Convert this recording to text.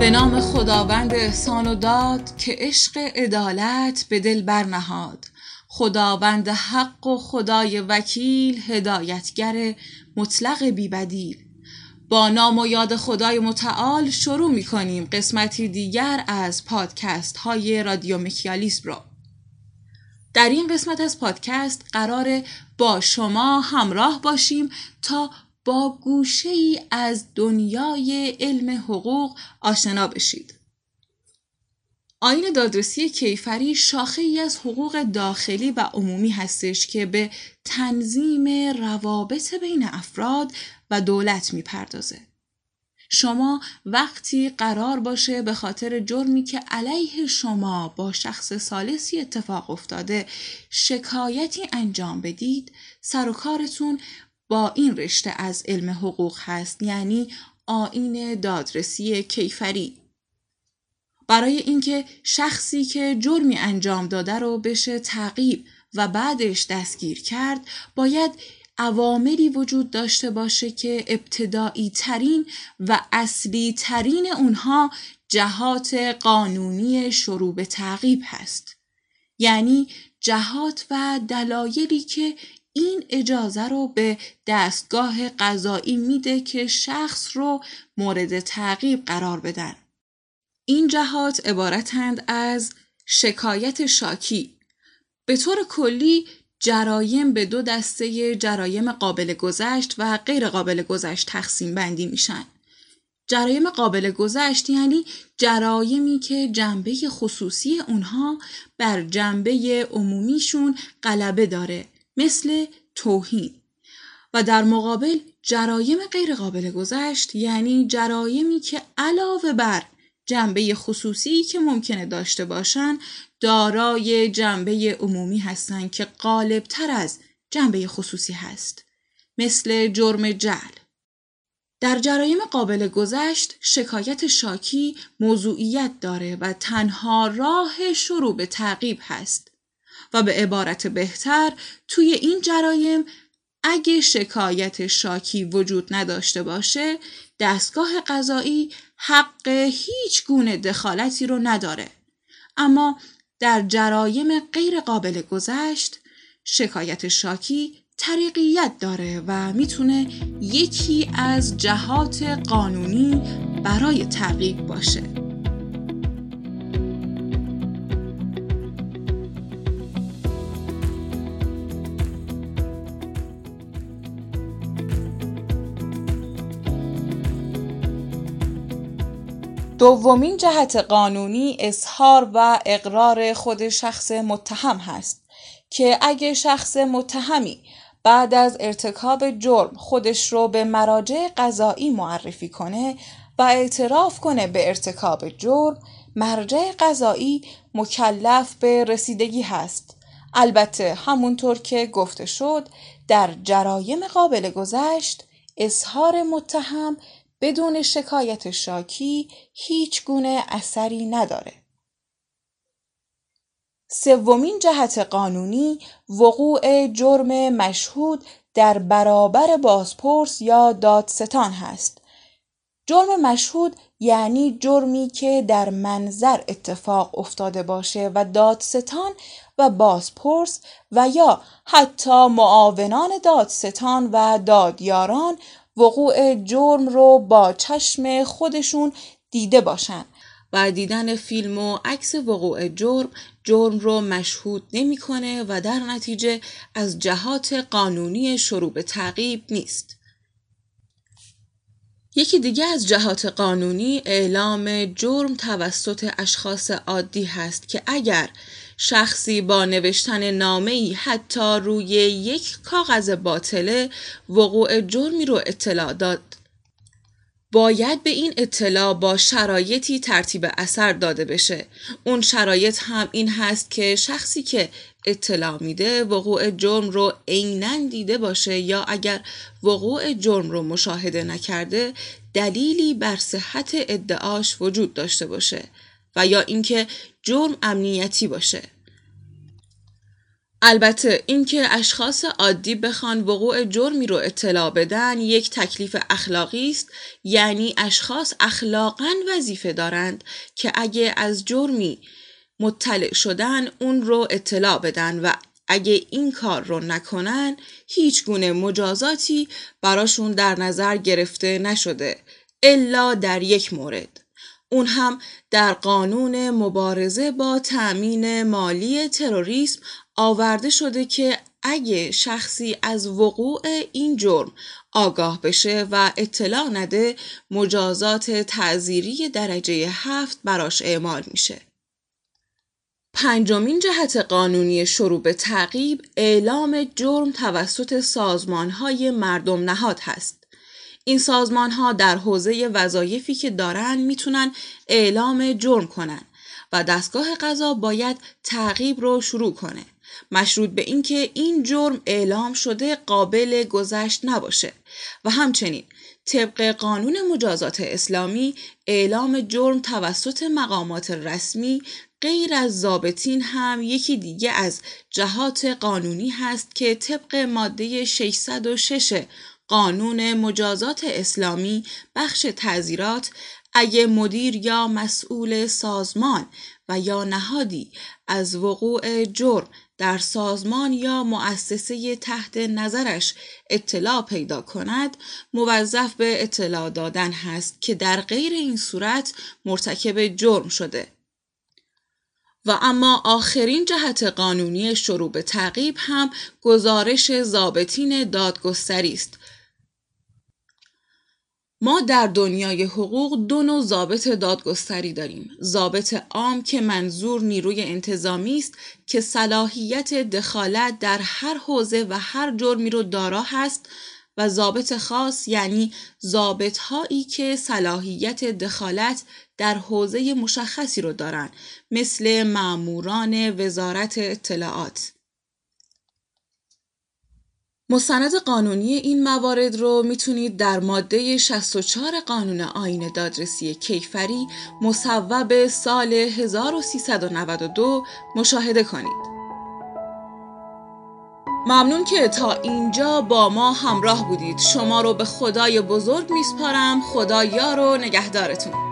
به نام خداوند احسان و داد که عشق عدالت به دل برنهاد. خداوند حق و خدای وکیل هدایتگر مطلق بیبدیل با نام و یاد خدای متعال شروع می کنیم قسمتی دیگر از پادکست های رادیو مکیالیسم رو. در این قسمت از پادکست قرار با شما همراه باشیم تا با گوشه ای از دنیای علم حقوق آشنا بشید. آین دادرسی کیفری شاخه ای از حقوق داخلی و عمومی هستش که به تنظیم روابط بین افراد و دولت می‌پردازه. شما وقتی قرار باشه به خاطر جرمی که علیه شما با شخص سالسی اتفاق افتاده شکایتی انجام بدید سر و کارتون با این رشته از علم حقوق هست یعنی آین دادرسی کیفری برای اینکه شخصی که جرمی انجام داده رو بشه تعقیب و بعدش دستگیر کرد باید عواملی وجود داشته باشه که ابتدایی ترین و اصلی ترین اونها جهات قانونی شروع به تعقیب هست. یعنی جهات و دلایلی که این اجازه رو به دستگاه قضایی میده که شخص رو مورد تعقیب قرار بدن. این جهات عبارتند از شکایت شاکی به طور کلی جرایم به دو دسته جرایم قابل گذشت و غیر قابل گذشت تقسیم بندی میشن. جرایم قابل گذشت یعنی جرایمی که جنبه خصوصی اونها بر جنبه عمومیشون غلبه داره مثل توهین و در مقابل جرایم غیر قابل گذشت یعنی جرایمی که علاوه بر جنبه خصوصی که ممکنه داشته باشن دارای جنبه عمومی هستند که غالبتر از جنبه خصوصی هست مثل جرم جل در جرایم قابل گذشت شکایت شاکی موضوعیت داره و تنها راه شروع به تعقیب هست. و به عبارت بهتر توی این جرایم اگه شکایت شاکی وجود نداشته باشه دستگاه قضایی حق هیچ گونه دخالتی رو نداره. اما در جرایم غیر قابل گذشت شکایت شاکی طریقیت داره و می‌تونه یکی از جهات قانونی برای تعقیب باشه. دومین جهت قانونی اظهار و اقرار خود شخص متهم هست که اگه شخص متهمی بعد از ارتکاب جرم خودش رو به مراجع قضایی معرفی کنه و اعتراف کنه به ارتکاب جرم مرجع قضایی مکلف به رسیدگی هست. البته همونطور که گفته شد در جرایم قابل گذشت اظهار متهم بدون شکایت شاکی هیچ گونه اثری نداره. سومین جهت قانونی وقوع جرم مشهود در برابر بازپرس یا دادستان هست. جرم مشهود یعنی جرمی که در منظر اتفاق افتاده باشه و دادستان و بازپرس و یا حتی معاونان دادستان و دادیاران وقوع جرم رو با چشم خودشون دیده باشن و دیدن فیلم و عکس وقوع جرم جرم رو مشهود نمی‌کنه و در نتیجه از جهات قانونی شروع به تعقیب نیست. یکی دیگه از جهات قانونی اعلام جرم توسط اشخاص عادی هست که اگر شخصی با نوشتن نامه ای حتی روی یک کاغذ باطله وقوع جرمی رو اطلاع داد. باید به این اطلاع با شرایطی ترتیب اثر داده بشه. اون شرایط هم این هست که شخصی که اطلاع میده وقوع جرم رو عینا دیده باشه یا اگر وقوع جرم رو مشاهده نکرده دلیلی بر صحت ادعاش وجود داشته باشه و یا اینکه جرم امنیتی باشه. البته اینکه اشخاص عادی بخوان وقوع جرمی رو اطلاع بدن یک تکلیف اخلاقی است یعنی اشخاص اخلاقا وظیفه دارند که اگه از جرمی مطلع شدن اون رو اطلاع بدن و اگه این کار رو نکنن هیچ گونه مجازاتی براشون در نظر گرفته نشده الا در یک مورد. اون هم در قانون مبارزه با تأمین مالی تروریسم آورده شده که اگه شخصی از وقوع این جرم آگاه بشه و اطلاع نده مجازات تعذیری درجه هفت براش اعمال میشه. پنجمین جهت قانونی شروع به تعقیب اعلام جرم توسط سازمان های مردم نهاد هست. این سازمان ها در حوزه وظایفی که دارن می‌تونن اعلام جرم کنن و دستگاه قضا باید تعقیب رو شروع کنه. مشروط به اینکه این جرم اعلام شده قابل گذشت نباشه و همچنین طبق قانون مجازات اسلامی اعلام جرم توسط مقامات رسمی غیر از ضابطین هم یکی دیگه از جهات قانونی هست که طبق ماده 606 قانون مجازات اسلامی بخش تعذیرات اگه مدیر یا مسئول سازمان و یا نهادی از وقوع جرم در سازمان یا مؤسسه تحت نظرش اطلاع پیدا کند موظف به اطلاع دادن هست که در غیر این صورت مرتکب جرم شده. و اما آخرین جهت قانونی شروع به تعقیب هم گزارش ضابطین دادگستری است. ما در دنیای حقوق دو نوع ضابط دادگستری داریم. ضابط عام که منظور نیروی انتظامی است که صلاحیت دخالت در هر حوزه و هر جرمی رو دارا هست و ضابط خاص یعنی ضابط هایی که صلاحیت دخالت در حوزه مشخصی رو دارن مثل معموران وزارت اطلاعات. مستند قانونی این موارد رو می‌تونید در ماده 64 قانون آین دادرسی کیفری مصوب سال 1392 مشاهده کنید. ممنون که تا اینجا با ما همراه بودید. شما رو به خدای بزرگ میسپارم. خدا یار و نگهدارتون.